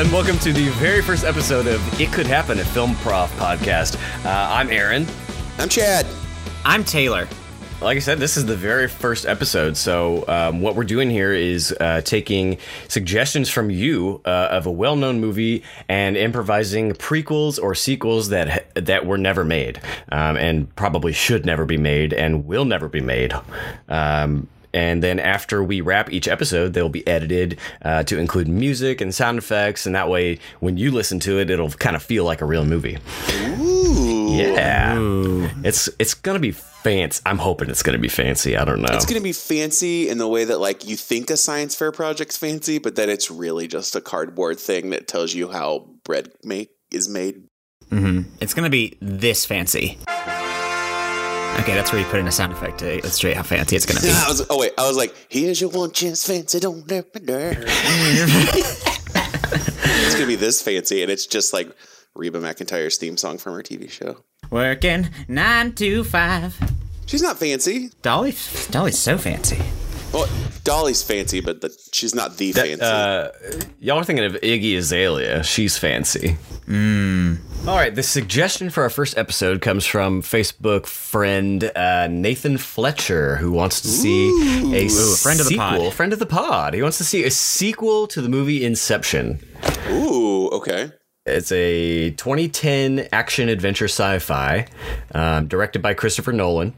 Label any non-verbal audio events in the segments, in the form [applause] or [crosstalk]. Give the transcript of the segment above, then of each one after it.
and welcome to the very first episode of It Could Happen, a Film Prof podcast. Uh, I'm Aaron. I'm Chad. I'm Taylor. Like I said, this is the very first episode. So, um, what we're doing here is uh, taking suggestions from you uh, of a well known movie and improvising prequels or sequels that that were never made um, and probably should never be made and will never be made. Um, and then after we wrap each episode, they'll be edited uh, to include music and sound effects, and that way, when you listen to it, it'll kind of feel like a real movie. Ooh. Yeah, it's it's gonna be fancy. I'm hoping it's gonna be fancy. I don't know. It's going to be fancy in the way that like you think a science fair project's fancy, but then it's really just a cardboard thing that tells you how bread make is made. It's gonna be this fancy. Okay, that's where you put in a sound effect eh? to illustrate how fancy it's gonna be. I was, oh wait, I was like, here's your one chance fancy, don't ever dare. it's to be this fancy, and it's just like Reba McEntire's theme song from her TV show. Working nine to five. She's not fancy. Dolly, Dolly's so fancy. Well, Dolly's fancy, but the, she's not the fancy. Uh, y'all are thinking of Iggy Azalea. She's fancy. All right. The suggestion for our first episode comes from Facebook friend uh, Nathan Fletcher, who wants to see a, friend of the pod. sequel- Friend of the pod. He wants to see a sequel to the movie Inception. Ooh, okay. It's a 2010 action adventure sci-fi, um, directed by Christopher Nolan,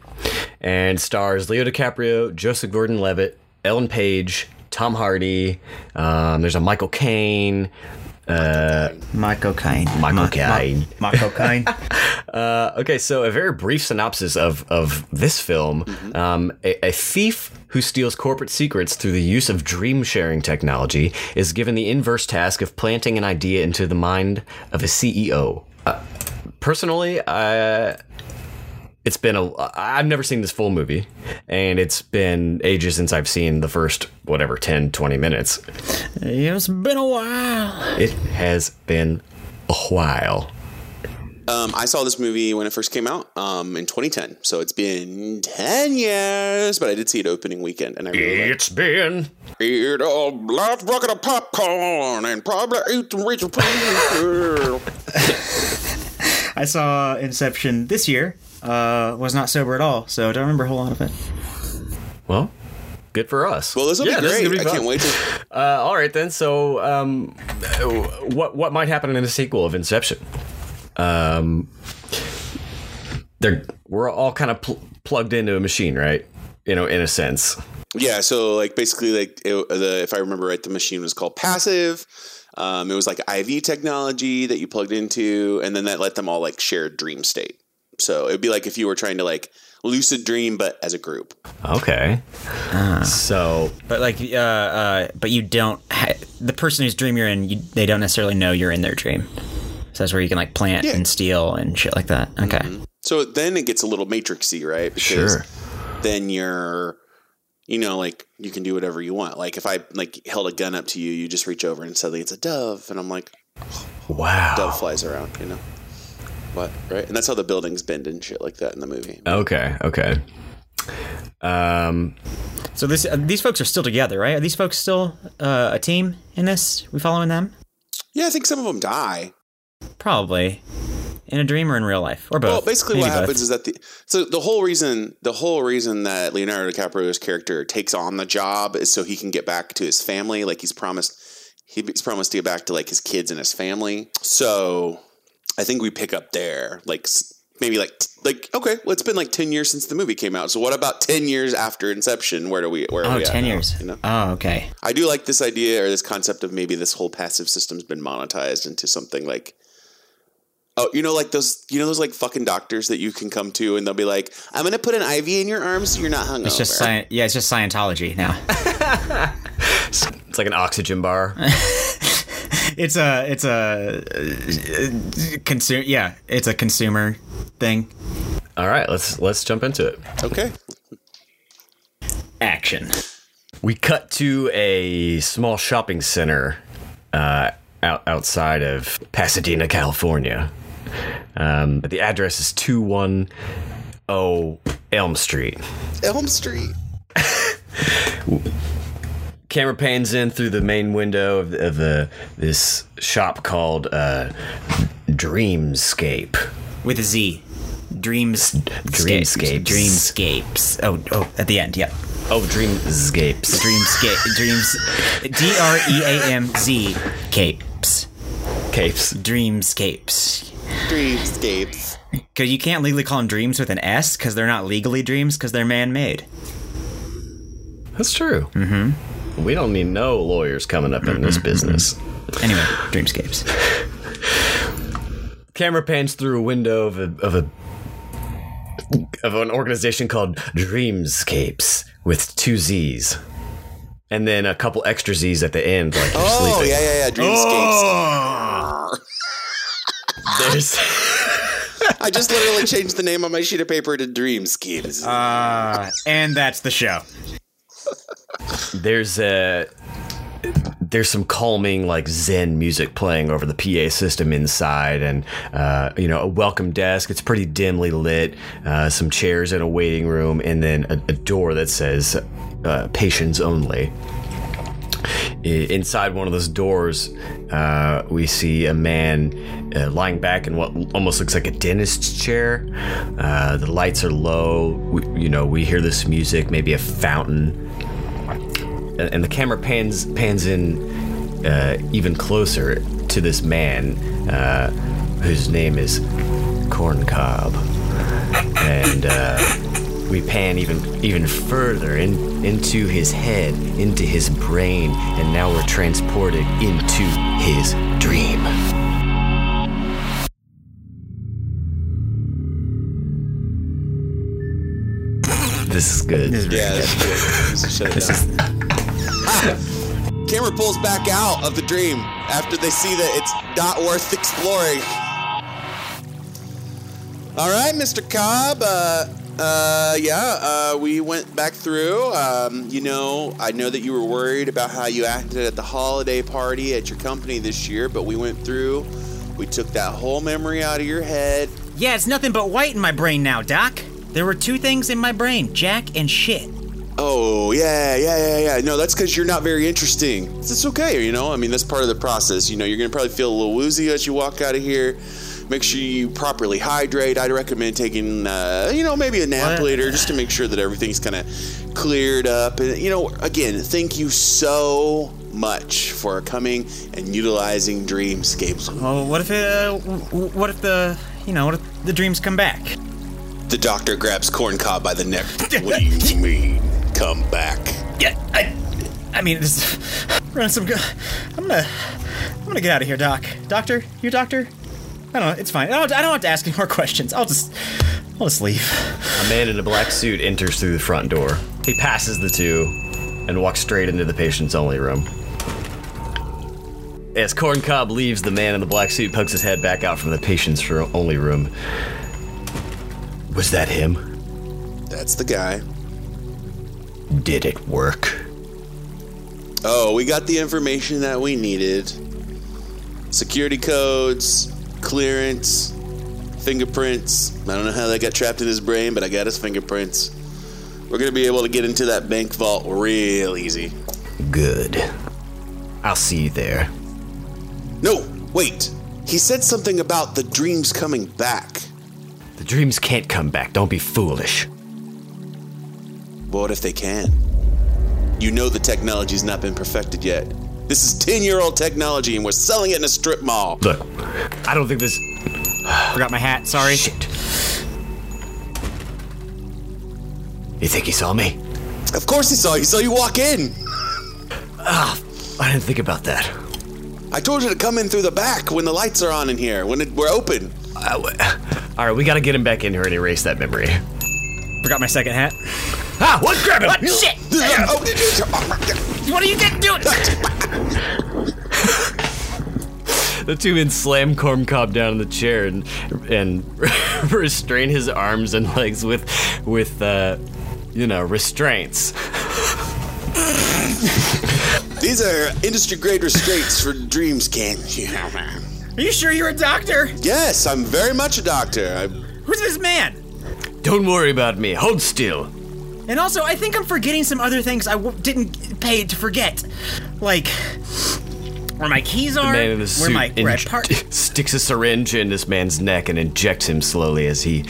and stars Leo DiCaprio, Joseph Gordon-Levitt, Ellen Page, Tom Hardy. Um, there's a Michael Caine. Michael Caine. Michael Caine. Michael Caine. [laughs] Uh, okay, so a very brief synopsis of of this film: um, a, a thief who steals corporate secrets through the use of dream sharing technology is given the inverse task of planting an idea into the mind of a CEO. Uh, personally, I. It's been a. I've never seen this full movie, and it's been ages since I've seen the first, whatever, 10, 20 minutes. it's been a while. It has been a while. Um, I saw this movie when it first came out um, in 2010, so it's been 10 years, but I did see it opening weekend, and I really liked It's been it. Eat a large bucket of popcorn and probably eat some Rachel Payne. [laughs] I saw Inception this year. Uh, was not sober at all, so I don't remember a whole lot of it. well. Good for us. Well, this will Yeah, be great. gonna be I can't wait to. [laughs] Uh, all right then. So, um, what what might happen in the sequel of Inception? Um, they're we're all kind of pl- plugged into a machine, right? You know, in a sense. Yeah, so like basically, like it, the if I remember right, the machine was called PASIV. Um, it was like IV technology that you plugged into, and then that let them all like share a dream state. So it'd be like if you were trying to like lucid dream, but as a group. Okay. So But like, uh, uh, but you don't. Ha- the person whose dream you're in, you, they don't necessarily know you're in their dream. So that's where you can like plant Yeah. and steal and shit like that. Okay. So then it gets a little matrixy, right? Because Sure. then you're, you know, like you can do whatever you want. Like if I like held a gun up to you, you just reach over and suddenly it's a dove, and I'm like, wow. dove flies around, you know. What right? And that's how the buildings bend and shit like that in the movie. Okay. Okay. Um. So this uh, these folks are still together, right? Are these folks still uh, a team in this? We following them? Yeah, I think some of them die. Probably. In a dream or in real life, or both. Well, basically, Maybe what both. happens is that the so the whole reason the whole reason that Leonardo DiCaprio's character takes on the job is so he can get back to his family. Like he's promised, he's promised to get back to like his kids and his family. So I think we pick up there, like maybe like like okay, well, it's been like ten years since the movie came out. So what about ten years after Inception? Where do we? Where are Oh, we at 10 now, years. You know, Oh, okay. I do like this idea or this concept of maybe this whole PASIV system's been monetized into something like. Oh, you know, like those, you know, those like fucking doctors that you can come to, and they'll be like, "I'm gonna put an IV in your arm so you're not hungover." It's just sci- yeah, it's just Scientology now. [laughs] It's like an oxygen bar. [laughs] it's a it's a uh, consumer yeah, it's a consumer thing. All right. Let's let's jump into it. okay. Action. We cut to a small shopping center uh, out outside of Pasadena, California. Um, the address is two one zero Elm Street. Elm Street. [laughs] camera pans in through the main window of, of the this shop called uh, Dreamscape. With a Z. Dreams. Dreamscapes. Dreamscapes. Oh, oh, at the end, yeah. Oh, Dreamscapes. Dreamscape. Dreams. D R E A M Z. Capes. Capes. Dreamscapes. Dreamscapes. Because you can't legally call them dreams with an S because they're not legally dreams because they're man made. That's true. Mm-hmm. We don't need no lawyers coming up in this business. Anyway, dreamscapes. [laughs] Camera pans through a window of a of a of an organization called Dreamscapes with two Z's. And then a couple extra Z's at the end, like you're Oh sleeping. yeah, yeah, yeah. Dreamscapes. [laughs] There's [laughs] I just literally changed the name on my sheet of paper to Dreamscapes. Uh, and that's the show. There's a there's some calming like zen music playing over the pa system inside and uh, you know a welcome desk. It's pretty dimly lit uh, some chairs in a waiting room and then a, a door that says uh, patients only inside one of those doors uh, we see a man uh, lying back in what almost looks like a dentist's chair. Uh, the lights are low. We, you know we hear this music maybe a fountain. And and the camera pans pans in uh, even closer to this man uh, whose name is Corn Cob, and uh, we pan even even further in, into his head, into his brain, and now we're transported into his dream. This is good. yeah, that's good. Just shut it down. Ah! Camera pulls back out of the dream after they see that it's not worth exploring. All right, Mr. Cobb. Uh, uh, yeah, uh, we went back through. Um, you know, I know that you were worried about how you acted at the holiday party at your company this year, but we went through. We took that whole memory out of your head. Yeah, it's nothing but white in my brain now, Doc. There were two things in my brain Jack and shit. Oh yeah, yeah, yeah, yeah. No, that's because you're not very interesting. It's okay, you know. I mean, that's part of the process. You know, you're gonna probably feel a little woozy as you walk out of here. Make sure you properly hydrate. I'd recommend taking, uh, you know, maybe a nap What? later just to make sure that everything's kind of cleared up. And you know, again, thank you so much for coming and utilizing Dreamscapes. Oh, what if it, uh, what if the, you know, what if the dreams come back? The doctor grabs Corn Cob by the neck. [laughs] what do you mean? Come back. Yeah, I, I mean, [laughs] this, running some good. I'm gonna, I'm gonna get out of here, Doc. Doctor, you doctor? I don't know. It's fine. I don't, I don't have to ask any more questions. I'll just, I'll just leave. A man in a black suit enters through the front door. He passes the two and walks straight into the patient's only room. As Corn Cob leaves, the man in the black suit pokes his head back out from the patient's only room. Was that him? That's the guy. Did it work? Oh, we got the information that we needed. Security codes, clearance, fingerprints. I don't know how that got trapped in his brain, but I got his fingerprints. We're gonna be able to get into that bank vault real easy. Good. I'll see you there. No, wait. He said something about the dreams coming back. The dreams can't come back. Don't be foolish. What if they can? You know the technology's not been perfected yet. This is 10 year old technology and we're selling it in a strip mall. Look, I don't think this. [sighs] Forgot my hat. Sorry. Shit. You think he saw me? Of course he saw you. He saw you walk in. Ah, I didn't think about that. I told you to come in through the back when the lights are on in here, when it, we're open. Uh, w- [laughs] all right, we got to get him back in here and erase that memory. Forgot my second hat. Ah, what? Grab him! What? Shit! Oh, What are you getting doing? [laughs] The two men slam Corn Cob down in the chair and and [laughs] restrain his arms and legs with with uh, you know restraints. These are industry grade restraints for dreams, can you? Are you sure you're a doctor? Yes, I'm very much a doctor. I, Who's this man? Don't worry about me. Hold still. And also, I think I'm forgetting some other things I w- didn't pay to forget, like where my keys are, Man in a where suit my where I inj- park. [laughs] sticks a syringe in this man's neck and injects him slowly as he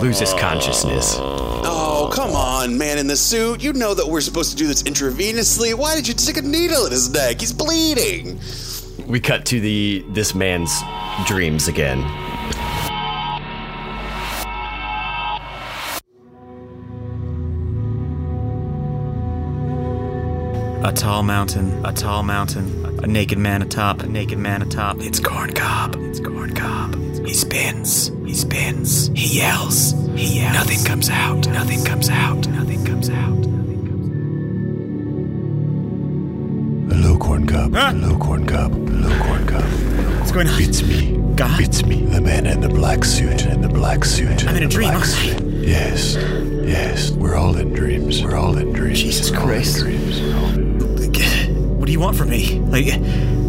loses consciousness. Oh, come on, man in the suit. You know that we're supposed to do this intravenously. Why did you stick a needle in his neck? He's bleeding. We cut to the this man's dreams again. A tall mountain, a tall mountain, a naked man atop, a naked man atop. It's corn cob, it's corn cob. He spins, he spins, he yells, he yells. Nothing comes out, nothing comes out, nothing comes out. Hello, corn cob. Huh? Hello, corn cob. Hello, corn cob. What's going on? It's me. God? It's me. The man in the black suit. In the black suit. I'm in a dream, aren't I? Yes. Yes. We're all in dreams. We're all in dreams. Jesus We're all in Christ. dreams. Do you want from me? Like,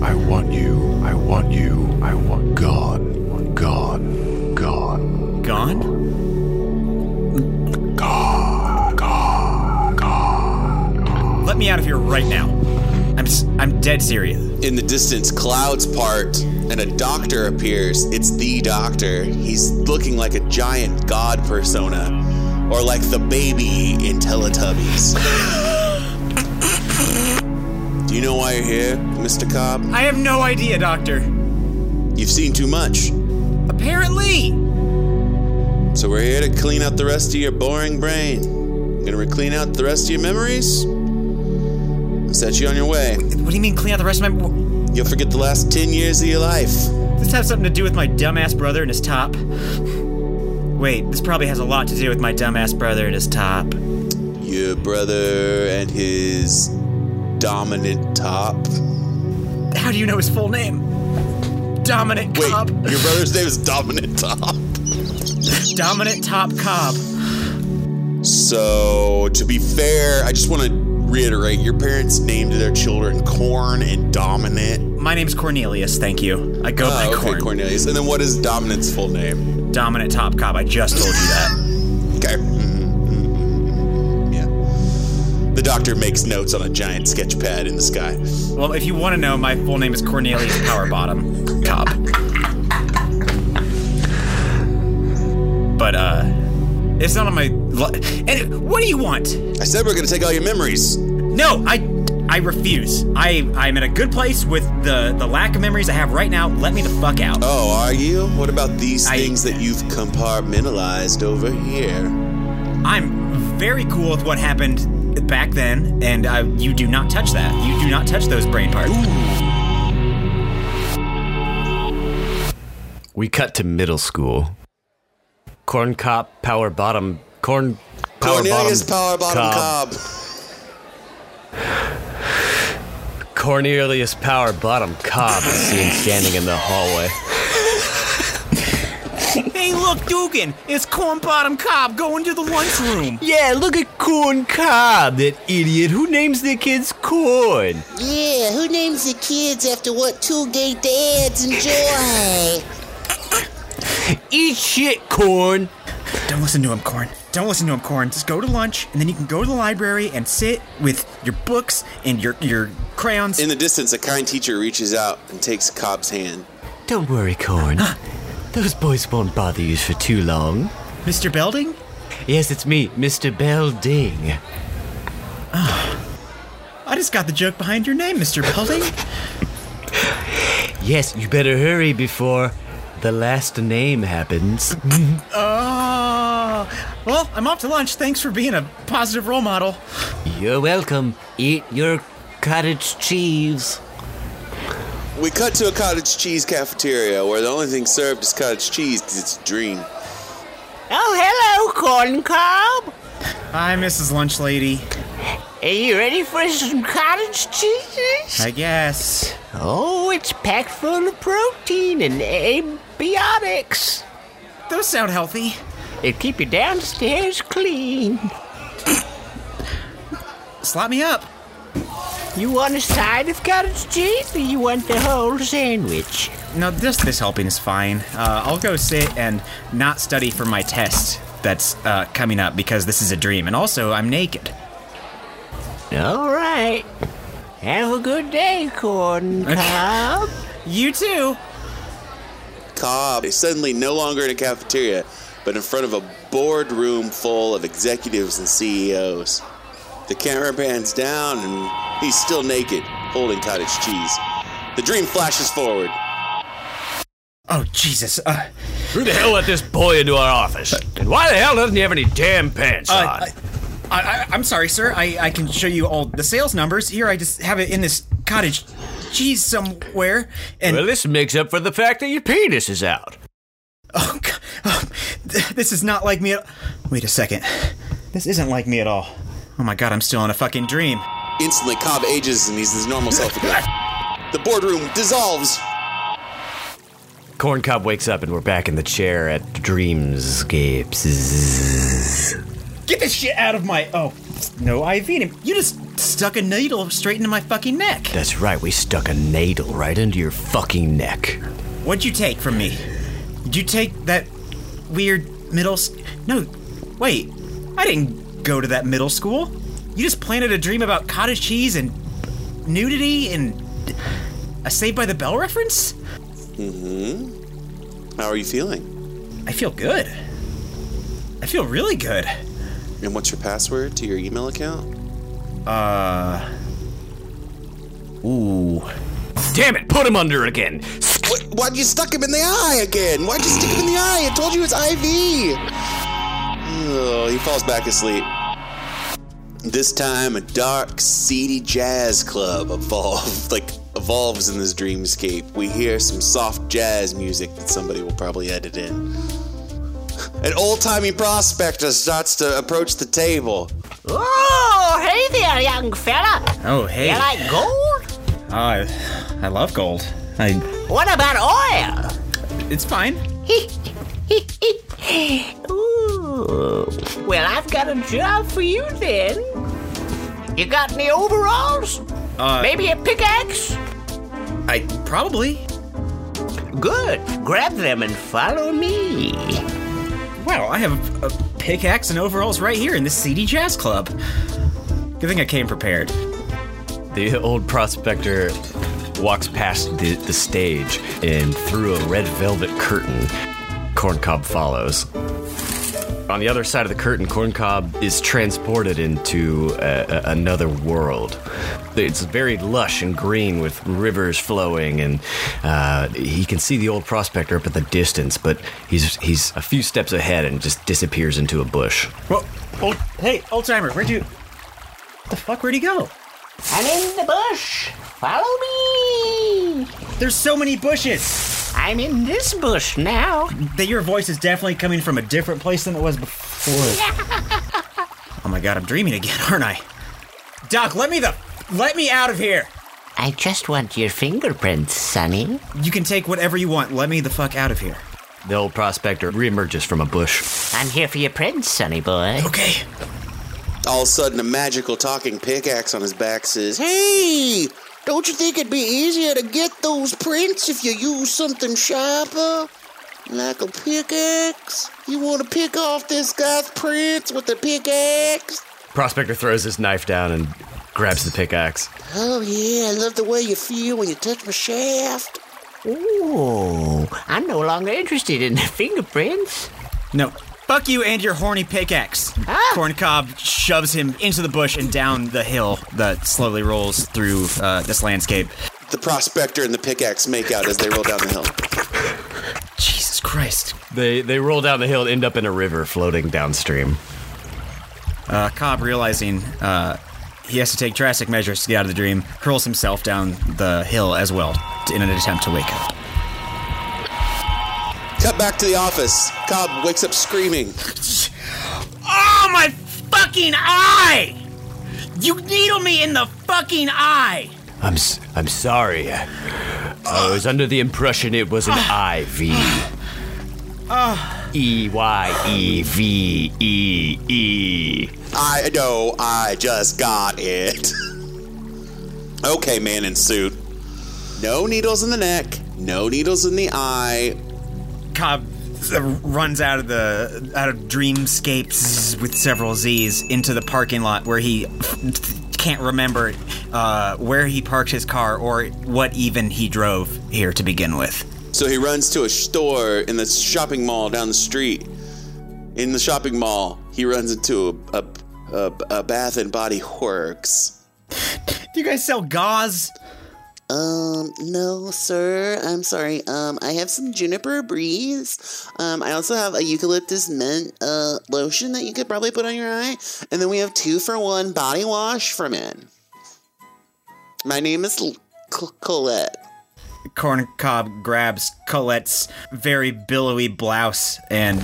I want you. I want you. I want gone. Gone. Gone. gone? Gone. Gone. Gone. Let me out of here right now. I'm s- I'm dead serious. In the distance, clouds part and a doctor appears. It's the doctor. He's looking like a giant god persona, or like the baby in Teletubbies. [laughs] Do you know why you're here, Mr. Cobb? I have no idea, Doctor. You've seen too much. Apparently. So we're here to clean out the rest of your boring brain. Gonna clean out the rest of your memories? Set you on your way. What do you mean clean out the rest of my? You'll forget the last 10 years of your life. Does this have something to do with my dumbass brother and his top? Wait, this probably has a lot to do with my dumbass brother and his top. Your brother and his dominant top. How do you know his full name? Dominant Wait, Cobb. your brother's name is Dominant Top. Dominant Top Cobb. So, to be fair, I just want to reiterate your parents named their children Corn and Dominant. My name's Cornelius, thank you. I go by Oh, okay, Corn. Cornelius. And then what is Dominant's full name? Dominant Top Cobb, I just told you that. [laughs] Okay. The doctor makes notes on a giant sketch pad in the sky. Well, if you want to know, my full name is Cornelius Powerbottom Cobb. But, uh, it's not on my. Li- and what do you want? I said we're going to take all your memories. No, I I refuse. I I'm in a good place with the the lack of memories I have right now. Let me the fuck out. Oh, are you? What about these I- things that you've compartmentalized over here? I'm very cool with what happened back then, and uh, you do not touch that. You do not touch those brain parts. We cut to middle school. Corn cop, power bottom, corn power Cornelius bottom, Power Bottom cob. Cornelius Power Bottom Cobb is seen standing in the hallway. [laughs] Hey, look, Dugan! It's Corn Bottom Cobb going to the lunchroom. Yeah, look at Corn Cobb, that idiot. Who names their kids Corn? Yeah, who names the kids after what two gay dads enjoy? Eat shit, Corn. Don't listen to him, Corn. Don't listen to him, Corn. Just go to lunch, and then you can go to the library and sit with your books and your your crayons. In the distance, a kind teacher reaches out and takes Cobb's hand. Don't worry, Corn. Those boys won't bother you for too long. Mr. Belding? Yes, it's me, Mr. Belding. Ah, I just got the joke behind your name, Mr. Belding. Yes, you better hurry before the last name happens. Oh, well, I'm off to lunch. Thanks for being a positive role model. You're welcome. Eat your cottage cheese. We cut to a cottage cheese cafeteria where the only thing served is cottage cheese because it's a dream. Oh, hello, Corn Cob. Hi, Mrs. Lunch Lady. Are you ready for some cottage cheese? I guess. Oh, it's packed full of protein and abiotics. Those sound healthy. It'll keep you downstairs clean. Slap me up. You want a side of cottage cheese or you want the whole sandwich? No, just this helping is fine. Uh, I'll go sit and not study for my test that's uh, coming up because this is a dream, and also I'm naked. All right. Have a good day, Corn [laughs] Cob. You too. Cobb is suddenly no longer in a cafeteria, but in front of a boardroom full of executives and CEOs. The camera pans down, and he's still naked, holding cottage cheese. The dream flashes forward. Oh Jesus. Uh, Who the hell let this boy into our office? And why the hell doesn't he have any damn pants uh, on? I, I, I'm sorry, sir. I, I can show you all the sales numbers. Here, I just have it in this cottage cheese somewhere. And well, this makes up for the fact that your penis is out. oh, [laughs] God, oh, th- this is not like me. At, wait a second. This isn't like me at all. Oh my God, I'm still in a fucking dream. Instantly, Cobb ages and he's his normal self again. [laughs] The boardroom dissolves. Corncob wakes up and we're back in the chair at Dreamscapes. Get this shit out of my. Oh, no IV in him. You just stuck a needle straight into my fucking neck. That's right, we stuck a needle right into your fucking neck. What'd you take from me? Did you take that weird middle? S- no, wait. I didn't go to that middle school. You just planted a dream about cottage cheese and nudity and a Saved by the Bell reference. Mm-hmm. How are you feeling? I feel good. I feel really good. And what's your password to your email account? Uh. Ooh. Damn it, put him under again. What, why'd you stuck him in the eye again? Why'd you stick him in the eye? I told you it's IV. Oh, he falls back asleep. This time, a dark, seedy jazz club evolved, [laughs] like evolves in this dreamscape. We hear some soft jazz music that somebody will probably edit in. [laughs] An old-timey prospector starts to approach the table. Oh, hey there, young fella. Oh, hey. You like gold? Oh, I, I love gold. I. What about oil? It's fine. Ooh. Well, I've got a job for you then. You got any overalls? Uh, Maybe a pickaxe? I probably. Good. Grab them and follow me. Wow, I have a, a pickaxe and overalls right here in this seedy jazz club. Good thing I came prepared. The old prospector walks past the, the stage and through a red velvet curtain, Corncob follows. On the other side of the curtain, Corncob is transported into a, a- another world. It's very lush and green with rivers flowing, and uh, he can see the old prospector up at the distance, but he's he's a few steps ahead and just disappears into a bush. Well, old, hey, old timer, where'd you? What the fuck? Where'd he go? I'm in the bush. Follow me. There's so many bushes. I'm in this bush now. That your voice is definitely coming from a different place than it was before. [laughs] oh my god, I'm dreaming again, aren't I? Doc, let me the let me out of here. I just want your fingerprints, Sonny. You can take whatever you want. Let me the fuck out of here. The old prospector reemerges from a bush. I'm here for your prints, Sonny boy. Okay. All of a sudden, a magical talking pickaxe on his back says, Hey, don't you think it'd be easier to get those prints if you use something sharper? Like a pickaxe? You want to pick off this guy's prints with a pickaxe? Prospector throws his knife down and grabs the pickaxe. Oh, yeah, I love the way you feel when you touch my shaft. Ooh, I'm no longer interested in the fingerprints. No. Fuck you and your horny pickaxe. Ah. Corncob shoves him into the bush and down the hill that slowly rolls through uh, this landscape. The prospector and the pickaxe make out as they roll down the hill. Jesus Christ. They they roll down the hill and end up in a river floating downstream. Uh, Cobb, realizing uh, he has to take drastic measures to get out of the dream, curls himself down the hill as well in an attempt to wake up. Cut back to the office. Cobb wakes up screaming. Oh, my fucking eye! You needle me in the fucking eye! I'm s- I'm sorry. I was under the impression it was an ah. IV. Ah. Ah. E Y E V E E. I know, I just got it. okay, man in suit. No needles in the neck, no needles in the eye. Cobb runs out of the out of dreamscapes with several Z's into the parking lot where he can't remember uh, where he parked his car or what even he drove here to begin with. So he runs to a store in the shopping mall down the street. In the shopping mall, he runs into a, a, a, a Bath and Body Works. Do you guys sell gauze? Um, no, sir. I'm sorry. Um, I have some juniper breeze. Um, I also have a eucalyptus mint uh lotion that you could probably put on your eye, and then we have two for one body wash for men. My name is L- Col- Colette. Corn Cob grabs Colette's very billowy blouse and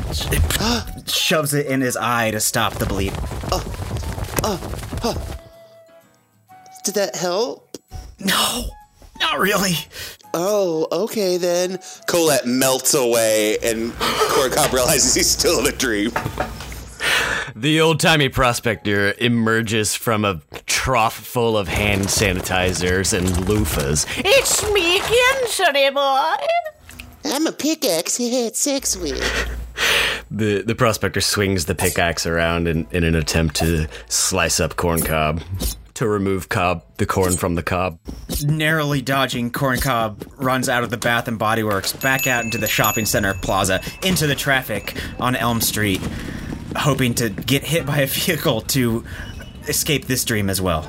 [gasps] shoves it in his eye to stop the bleed. Oh, oh, oh. Did that help? No, not really. Oh, okay then. Colette melts away, and Corn Cob realizes he's still in a dream. The old timey prospector emerges from a trough full of hand sanitizers and loofahs. It's me again, sonny boy. I'm a pickaxe he had sex with. The the prospector swings the pickaxe around in, in an attempt to slice up corn cob. To remove cob the corn from the cob. Narrowly dodging, Corn Cob runs out of the Bath and Body Works, back out into the shopping center plaza, into the traffic on Elm Street, hoping to get hit by a vehicle to escape this dream as well.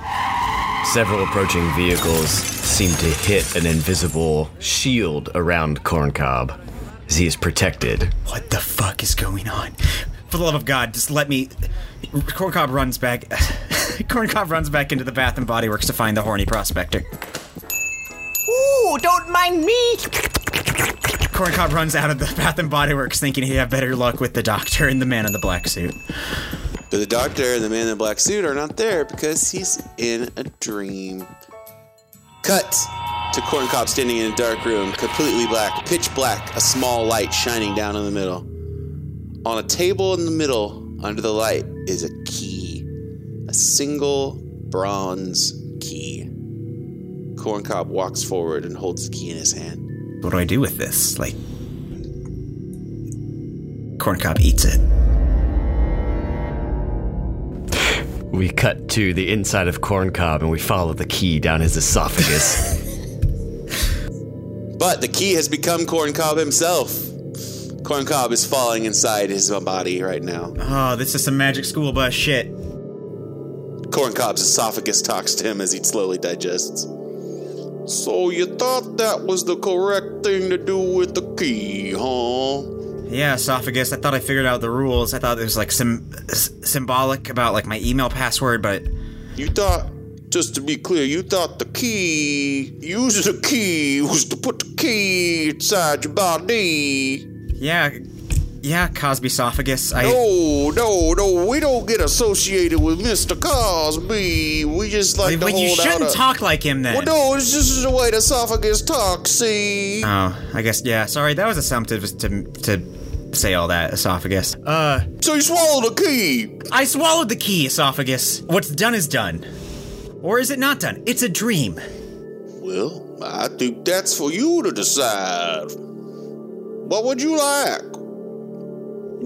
Several approaching vehicles seem to hit an invisible shield around corn cob as he is protected. What the fuck is going on? For the love of God, just let me. Corn Cob runs back. [laughs] Corn Cob runs back into the Bath and Body Works to find the horny prospector. Ooh, don't mind me. Corn Cob runs out of the Bath and Body Works thinking he'd have better luck with the doctor and the man in the black suit. But the doctor and the man in the black suit are not there because he's in a dream. Cut to Corn Cob standing in a dark room, completely black, pitch black, a small light shining down in the middle. On a table in the middle, under the light, is a key. A single bronze key. Corn Cob walks forward and holds the key in his hand. What do I do with this? Like. Corn Cob eats it. We cut to the inside of corn cob and we follow the key down his esophagus. [laughs] But the key has become Corn Cob himself. Corn Cob is falling inside his body right now. Oh, this is some magic school bus shit. Corn Cob's esophagus talks to him as he slowly digests. So you thought that was the correct thing to do with the key, huh? Yeah, esophagus. I thought I figured out the rules. I thought it was like some symbolic about like my email password, but You thought, just to be clear, you thought the key, using a key, was to put the key inside your body. yeah, yeah, Cosby esophagus. I No, no, no, we don't get associated with Mr. Cosby. We just like to you shouldn't a- talk like him then. Well, no, it's just the way the esophagus talks, see? Oh, I guess yeah. Sorry, that was assumptive to to say all that esophagus. Uh, So you swallowed the key. I swallowed the key esophagus. What's done is done, or is it not done? It's a dream. Well, I think that's for you to decide. What would you like?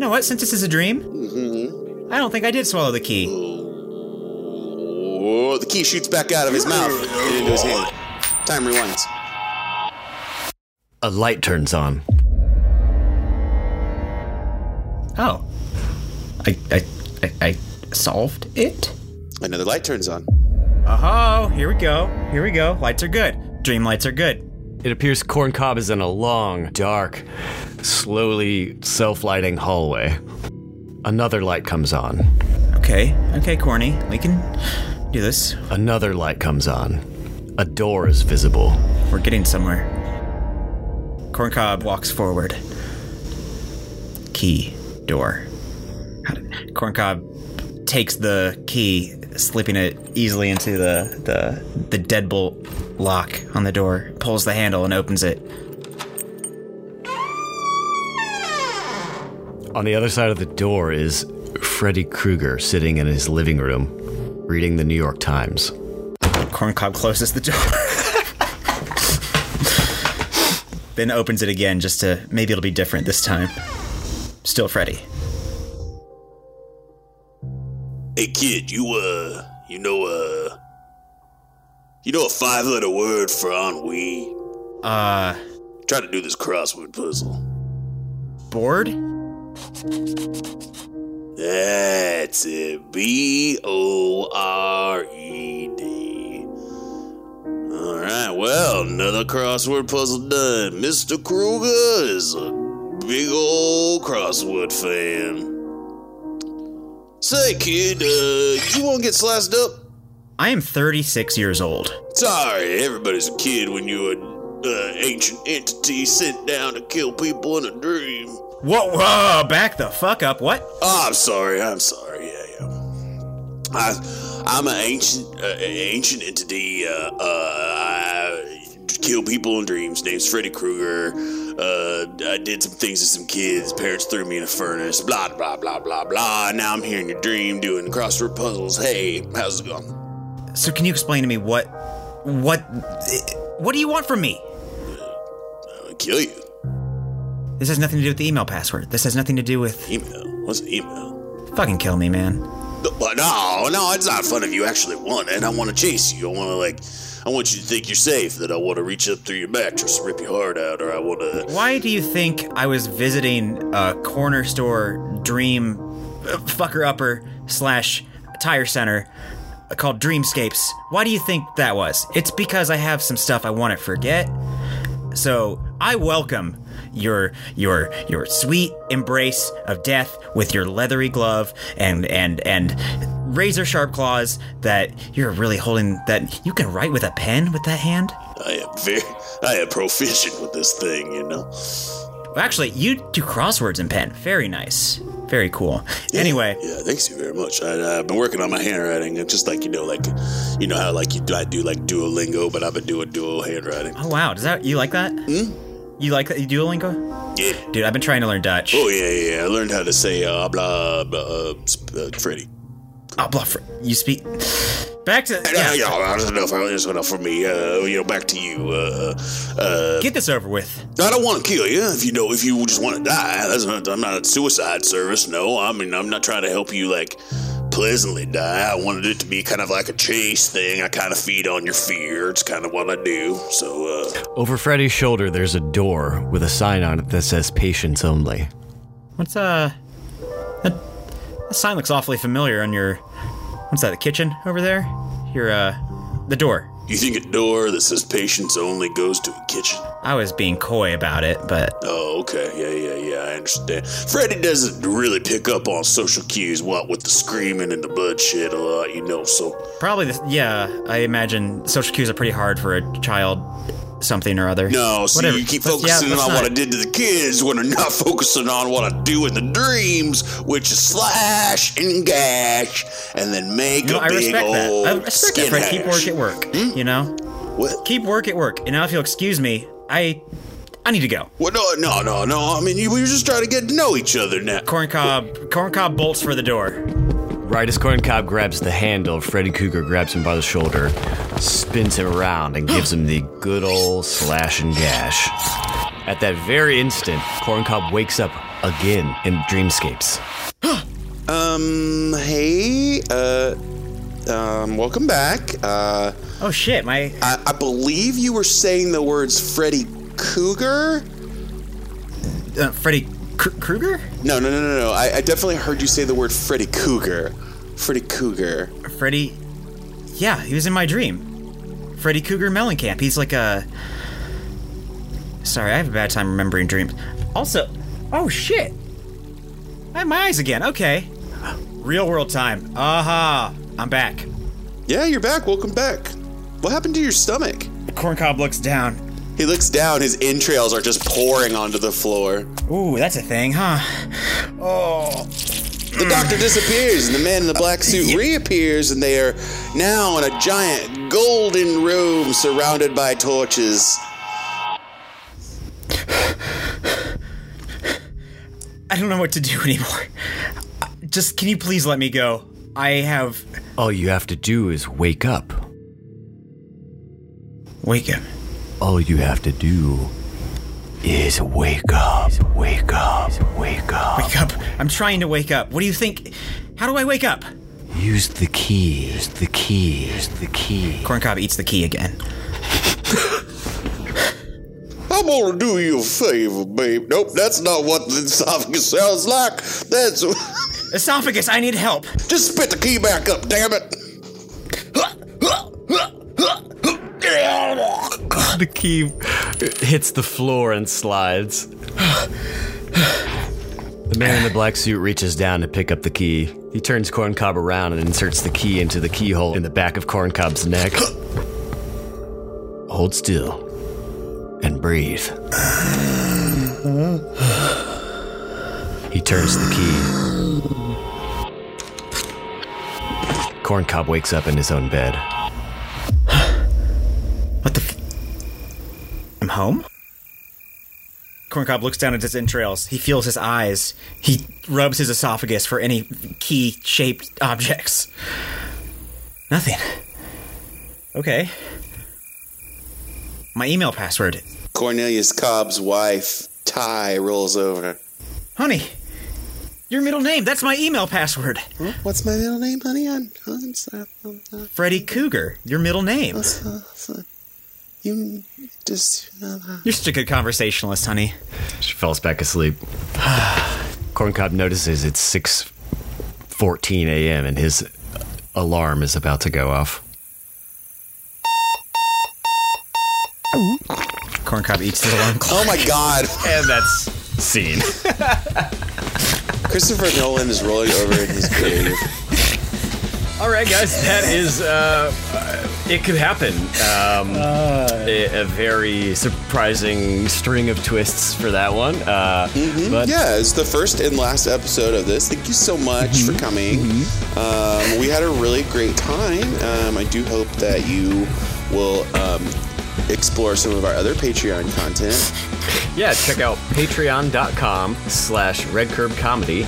You know what? Since this is a dream, mm-hmm. I don't think I did swallow the key. Oh, the key shoots back out of his mouth and into his hand. Time rewinds. a light turns on. Oh, I I I, I solved it. Another light turns on. Oh, here we go. Here we go. Lights are good. Dream lights are good. It appears corn cob is in a long, dark, slowly self lighting hallway. Another light comes on. Okay, okay, corny. We can do this. Another light comes on. A door is visible. We're getting somewhere. Corncob walks forward. Key door. Corncob takes the key, slipping it easily into the the the deadbolt lock on the door. Pulls the handle and opens it. On the other side of the door is Freddy Krueger sitting in his living room, reading the New York Times. Corncob closes the door. then opens it again just to maybe it'll be different this time. still Freddy. Hey kid, you uh, you know uh, you know a five-letter word for ennui? Uh, Try to do this crossword puzzle. bored? That's it. B O R E D. All right. Well, another crossword puzzle done. Mr. Krueger is a big old crossword fan. Say, kid, uh, you want to get sliced up? I am 36 years old. Sorry, everybody's a kid when you're an uh, ancient entity sent down to kill people in a dream. Whoa, whoa, back the fuck up. What? Oh, I'm sorry. I'm sorry. Yeah, yeah. I, I'm an ancient, uh, ancient entity. Uh, uh, I kill people in dreams. Name's Freddy Krueger. Uh, I did some things to some kids. Parents threw me in a furnace. Blah blah blah blah blah. Now I'm here in your dream doing crossword puzzles. Hey, how's it going? So can you explain to me what what what do you want from me? I'll kill you. This has nothing to do with the email password. This has nothing to do with Email. What's an email? fucking kill me, man. But no, no, it's not fun if you actually want it. I want to chase you. I want to like, I want you to think you're safe. That I want to reach up through your mattress, rip your heart out, or I want to. Why do you think I was visiting a corner store dream uh, fucker upper slash tire center called Dreamscapes? Why do you think that was? It's because I have some stuff I want to forget. So I welcome your your your sweet embrace of death with your leathery glove and and and razor sharp claws that you're really holding that you can write with a pen with that hand. I am very, I am proficient with this thing. You know. Actually, you do crosswords in pen. Very nice. Very cool. Anyway, Yeah, thanks you very much. I, I've been working on my handwriting. It's just like you know, like you know how like you do, I do like Duolingo, but I've been doing dual handwriting. oh wow, does that you like that? Hmm? You like that? You Duolingo? Yeah. Dude, I've been trying to learn Dutch. Oh yeah, yeah. yeah. I learned how to say uh, blah blah uh, uh, Freddy. Oh, bluff. For, You speak. Back to Yeah, yeah. yeah, that's enough. That's enough for me. Uh, you know, back to you. Uh, uh, Get this over with. I don't want to kill you. If you know, if you just want to die, that's not, I'm not a suicide service. No, I mean, I'm not trying to help you like pleasantly die. I wanted it to be kind of like a chase thing. I kind of feed on your fear. It's kind of what I do. So, uh, Over Freddy's shoulder, there's a door with a sign on it that says patience only. What's uh? That, sign looks awfully familiar on your. What's that? The kitchen over there? Your uh, the door. you think a door that says patients only goes to a kitchen? I was being coy about it, but Oh, okay. Yeah, yeah, yeah. I understand. Freddy doesn't really pick up on social cues, what with the screaming and the bloodshed a lot, you know. So, probably the, yeah. I imagine social cues are pretty hard for a child, something or other. no, see, Whatever. you keep Let's- yeah, focusing let's on what I did to the kids when I'm not [laughs] focusing on what I do in the dreams, which is slash and gash, and then make You know, a I big respect that. old I respect that, skin Fred. Keep work at work. Hmm? You know, What? keep work at work. And now, if you'll excuse me, I, I need to go. What? No, no, no, no. I mean, you, we were just trying to get to know each other now. Corncob, corncob bolts for the door. Right as Corncob grabs the handle, Freddy Cougar grabs him by the shoulder, spins him around, and gives him the good old slash and gash. At that very instant, Corncob wakes up again in dreamscapes. [gasps] Um, hey, uh, um, welcome back. Uh, Oh shit, my I, I believe you were saying the words Freddy Cougar. uh, Freddy Kr- Krueger. No, no, no, no, no. I, I definitely heard you say the word Freddy Cougar. Freddy Cougar. Freddy. Yeah, he was in my dream. Freddy Cougar Mellencamp. He's like a. Sorry, I have a bad time remembering dreams. Also, oh shit! I have my eyes again. Okay. Real world time. Aha! I'm back. Yeah, you're back. Welcome back. What happened to your stomach? Corncob looks down. He looks down. His entrails are just pouring onto the floor. Ooh, that's a thing, huh? Oh. The doctor disappears, and the man in the black suit [laughs] reappears, and they are now in a giant golden room surrounded by torches. I don't know what to do anymore. Just, can you please let me go? I have. All you have to do is wake up. Wake up. All you have to do is wake up. Wake up. Wake up. Wake up. I'm trying to wake up. What do you think? How do I wake up? Use the key. Use the key. Use the key. Corncob eats the key again. I'm gonna do you a favor, babe. Nope, that's not what the esophagus sounds like. That's Esophagus, I need help. just spit the key back up, damn it. The key hits the floor and slides. The man in the black suit reaches down to pick up the key. He turns Corncob around and inserts the key into the keyhole in the back of Corncob's neck. Hold still and breathe. He turns the key. Corncob wakes up in his own bed. What the? F- I'm home. Corncob looks down at his entrails. He feels his eyes. He rubs his esophagus for any key-shaped objects. Nothing. Okay. My email password. Cornelius Cobb's wife, Ty, rolls over. Honey, your middle name. That's my email password. Huh? What's my middle name, honey? I'm, I'm. I'm sorry. Freddie Krueger. Your middle name. Uh, so- You just. Uh, You're such a good conversationalist, honey. She falls back asleep. [sighs] Corncob notices it's 6:14 a.m. and his alarm is about to go off. Corncob eats the alarm clock. oh my god. And that's scene. [laughs] Christopher Nolan is rolling over in his grave. All right, guys, that is uh, uh, it could happen. Um, a, a very surprising string of twists for that one. Uh, But Yeah, it's the first and last episode of this. Thank you so much for coming. Um, we had a really great time. Um, I do hope that you will um, explore some of our other Patreon content. yeah, check out patreon.com slash redcurbcomedy.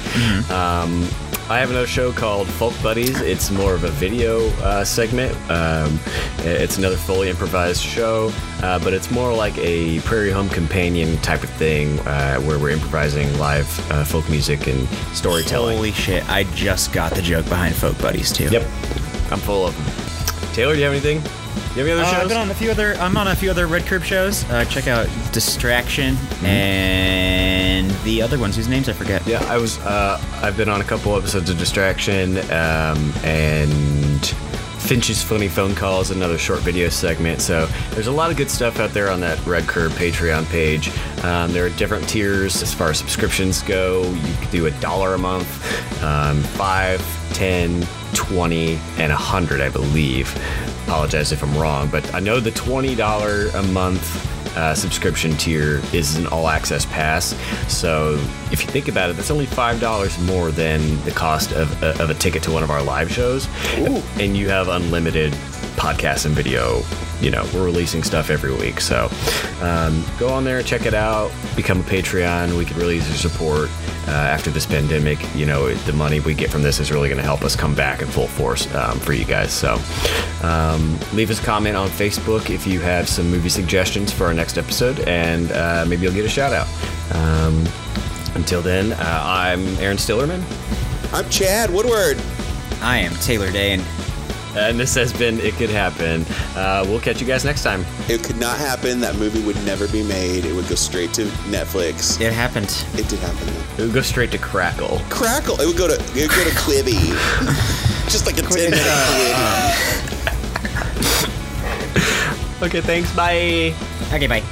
Um, I have another show called Folk Buddies. It's more of a video uh, segment. Um, it's another fully improvised show, uh, but it's more like a Prairie Home Companion type of thing uh, where we're improvising live uh, folk music and storytelling. Holy shit! I just got the joke behind Folk Buddies too. Yep, I'm full of them. Taylor, do you have anything? You have any other Uh, I've been on a few other. I'm on a few other Red Curb shows. Uh, check out Distraction and the other ones whose names I forget. Yeah, I was. Uh, I've been on a couple episodes of Distraction um, and Finch's Funny Phone Calls, another short video segment. So there's a lot of good stuff out there on that Red Curb Patreon page. Um, there are different tiers as far as subscriptions go. You can do a dollar a month, um, five, ten, twenty, and a hundred, I believe. Apologize if I'm wrong, but I know the twenty dollar a month uh, subscription tier is an all access pass. So if you think about it, that's only $5 more than the cost of, of a ticket to one of our live shows. And you have unlimited podcasts and video. You know, we're releasing stuff every week. So um, go on there, check it out, become a Patreon. We could really use your support uh, after this pandemic. You know, the money we get from this is really going to help us come back in full force um, for you guys. So um, leave us a comment on Facebook if you have some movie suggestions for our next episode, and uh, maybe you'll get a shout out. Um, until then, uh, I'm Aaron Stillerman, I'm Chad Woodward. I am Taylor Day, and and this has been It Could Happen. Uh, we'll catch you guys next time. It could not happen. That movie would never be made. It would go straight to Netflix. it happened. It did happen. It would go straight to Crackle. Crackle. It would go to. It would go to Quibi. [laughs] Just like a ten minute Quibi. [laughs] Okay, thanks. Bye. Okay, bye.